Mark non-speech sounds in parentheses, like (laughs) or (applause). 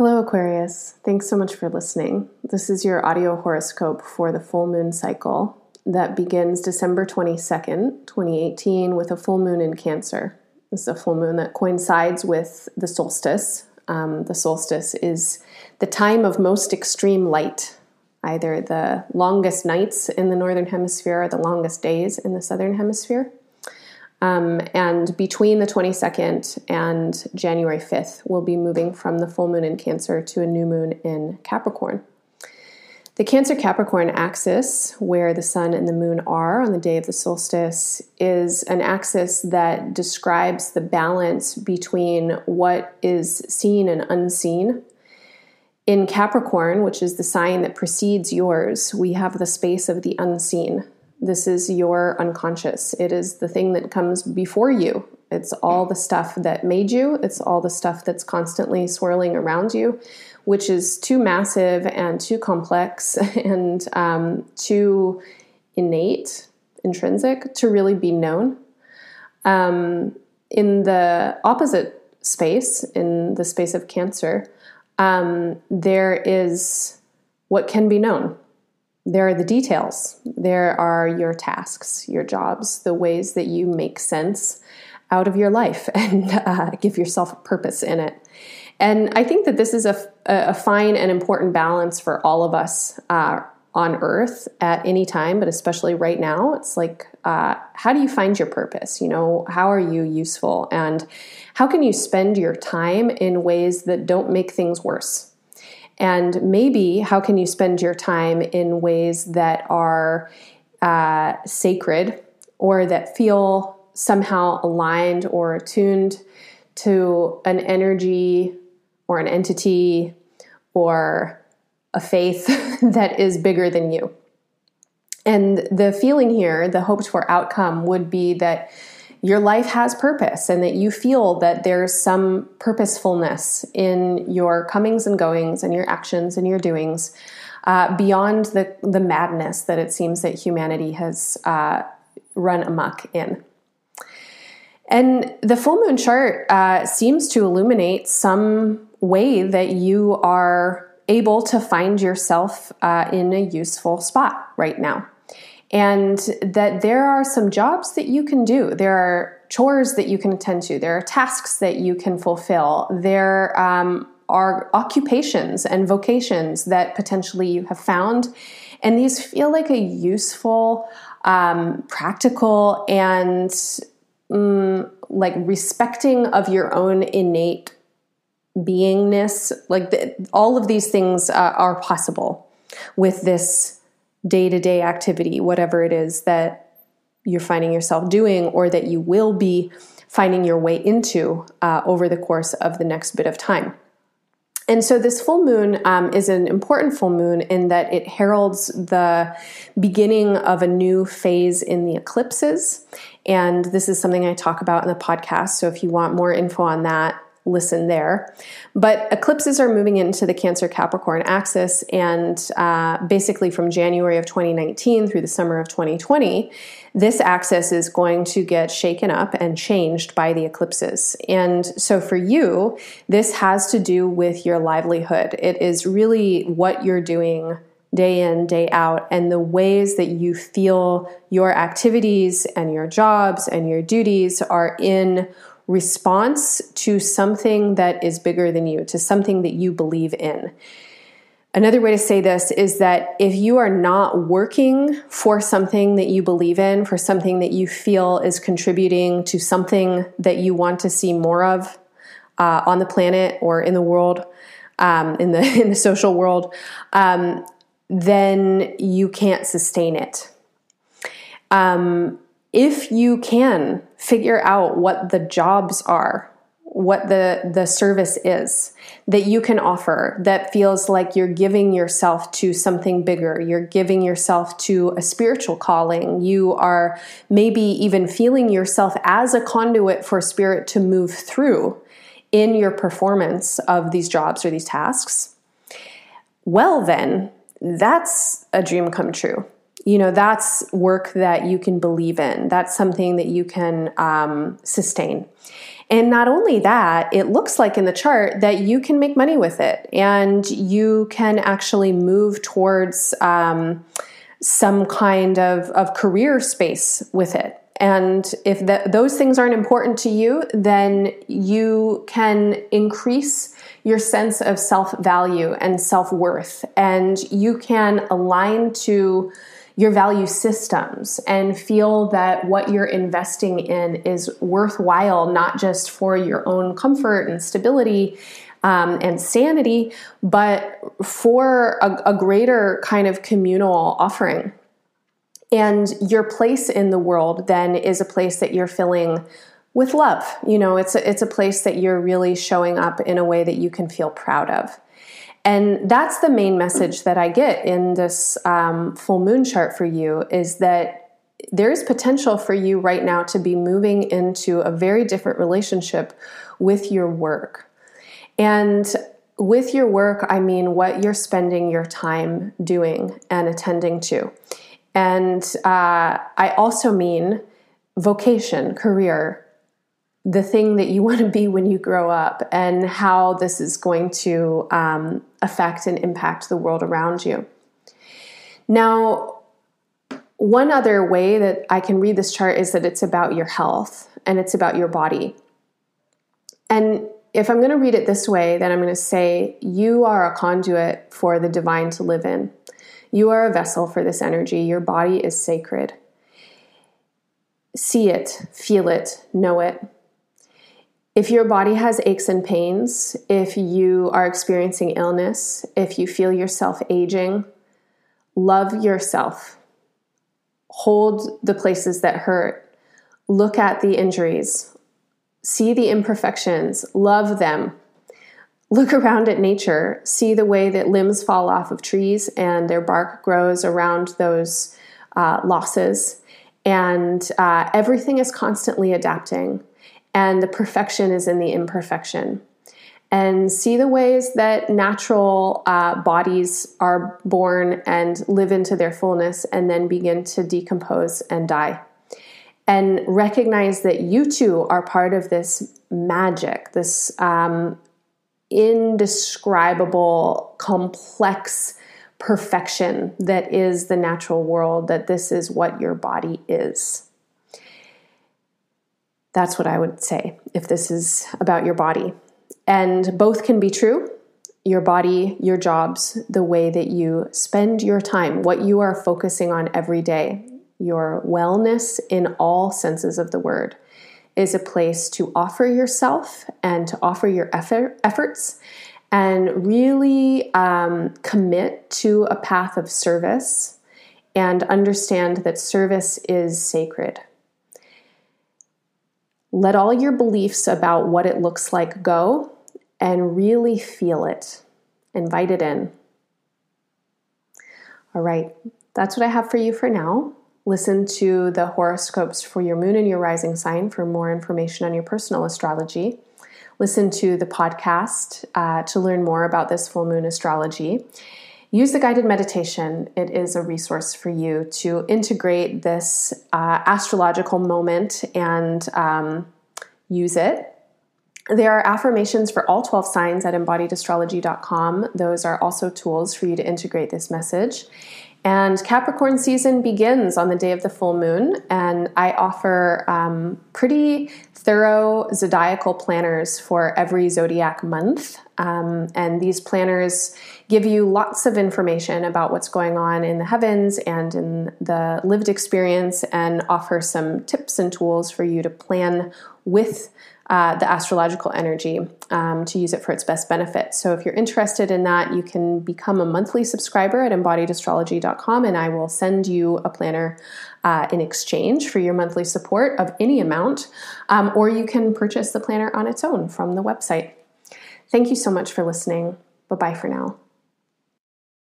Hello, Aquarius. Thanks so much for listening. This is your audio horoscope for the full moon cycle that begins December 22nd, 2018, with a full moon in Cancer. This is a full moon that coincides with the solstice. Um, the solstice is the time of most extreme light, either the longest nights in the northern hemisphere or the longest days in the southern hemisphere. Um, and between the 22nd and January 5th, we'll be moving from the full moon in Cancer to a new moon in Capricorn. The Cancer Capricorn axis, where the sun and the moon are on the day of the solstice, is an axis that describes the balance between what is seen and unseen. In Capricorn, which is the sign that precedes yours, we have the space of the unseen. This is your unconscious. It is the thing that comes before you. It's all the stuff that made you, it's all the stuff that's constantly swirling around you, which is too massive and too complex (laughs) and um, too innate, intrinsic to really be known. Um, in the opposite space, in the space of Cancer, um, there is what can be known there are the details. There are your tasks, your jobs, the ways that you make sense out of your life (laughs) and uh, give yourself a purpose in it. And I think that this is a, a fine and important balance for all of us uh, on earth at any time, but especially right now. It's like, uh, how do you find your purpose? You know, how are you useful? And how can you spend your time in ways that don't make things worse? And maybe how can you spend your time in ways that are uh, sacred or that feel somehow aligned or attuned to an energy or an entity or a faith (laughs) that is bigger than you? And the feeling here, the hoped for outcome would be that your life has purpose and that you feel that there's some purposefulness in your comings and goings and your actions and your doings uh, beyond the, the madness that it seems that humanity has uh, run amok in. And the full moon chart uh, seems to illuminate some way that you are able to find yourself uh, in a useful spot right now and that there are some jobs that you can do. There are chores that you can attend to. There are tasks that you can fulfill. There um, are occupations and vocations that potentially you have found. And these feel like a useful, um, practical, and mm, like respecting of your own innate beingness. Like the, all of these things uh, are possible with this day to day activity, whatever it is that you're finding yourself doing or that you will be finding your way into uh, over the course of the next bit of time. And so, this full moon um, is an important full moon in that it heralds the beginning of a new phase in the eclipses. And this is something I talk about in the podcast. So, if you want more info on that, listen there. But eclipses are moving into the Cancer Capricorn axis, and uh, basically from January of 2019 through the summer of 2020, this axis is going to get shaken up and changed by the eclipses. And so for you, this has to do with your livelihood. It is really what you're doing day in, day out, and the ways that you feel your activities and your jobs and your duties are in response to something that is bigger than you, to something that you believe in. Another way to say this is that if you are not working for something that you believe in, for something that you feel is contributing to something that you want to see more of uh, on the planet or in the world, um, in the (laughs) in the social world, um, then you can't sustain it. Um, if you can figure out what the jobs are, what the, the service is that you can offer that feels like you're giving yourself to something bigger. You're giving yourself to a spiritual calling. You are maybe even feeling yourself as a conduit for spirit to move through in your performance of these jobs or these tasks. Well, then, that's a dream come true you know that's work that you can believe in that's something that you can um, sustain And not only that, it looks like in the chart that you can make money with it and you can actually move towards um, some kind of, of career space with it. And if that, those things aren't important to you, then you can increase your sense of self value and self worth. And you can align to your value systems and feel that what you're investing in is worthwhile, not just for your own comfort and stability um, and sanity, but for a, a greater kind of communal offering. And your place in the world then is a place that you're filling with love. You know, it's a, it's a place that you're really showing up in a way that you can feel proud of. And that's the main message that I get in this um, full moon chart for you is that there is potential for you right now to be moving into a very different relationship with your work. And with your work, I mean what you're spending your time doing and attending to. And uh, I also mean vocation, career, the thing that you (laughs) want to be when you grow up, and how this is going to um, affect and impact the world around you. Now, one other way that I can read this chart is that it's about your health and it's about your body. And if I'm going to read it this way, then I'm going to say, You are a conduit for the divine to live in. You are a vessel for this energy. Your body is sacred. See it, feel it, know it. If your body has aches and pains, if you are experiencing illness, if you feel yourself aging, love yourself. Hold the places that hurt. Look at the injuries. See the imperfections. Love them look around at nature, see the way that limbs fall off of trees and their bark grows around those uh, losses. And uh, everything is constantly adapting, and the perfection is in the imperfection. And see the ways that natural uh, bodies are born and live into their fullness and then begin to decompose and die. And recognize that you too are part of this magic, this um, indescribable, complex perfection that is the natural world, that this is what your body is. That's what I would say if this is about your body. And both can be true your body, your jobs, the way that you spend your time, what you are focusing on every day, your wellness in all senses of the word is a place to offer yourself and to offer your effort, efforts and really um, commit to a path of service and understand that service is sacred. Let all your beliefs about what it looks like go and really feel it. Invite it in. All right, that's what I have for you for now. Listen to the horoscopes for your moon and your rising sign for more information on your personal astrology. Listen to the podcast uh, to learn more about this full moon astrology. Use the guided meditation. It is a resource for you to integrate this uh, astrological moment and um, use it. There are affirmations for all 12 signs at embodiedastrology.com. Those are also tools for you to integrate this message. And Capricorn season begins on the day of the full moon, and I offer um, pretty thorough zodiacal planners for every zodiac month. Um, and these planners give you lots of information about what's going on in the heavens and in the lived experience, and offer some tips and tools for you to plan with uh, the astrological energy um, to use it for its best benefit. So, if you're interested in that, you can become a monthly subscriber at embodiedastrology.com, and I will send you a planner uh, in exchange for your monthly support of any amount, um, or you can purchase the planner on its own from the website. Thank you so much for listening. Bye bye for now.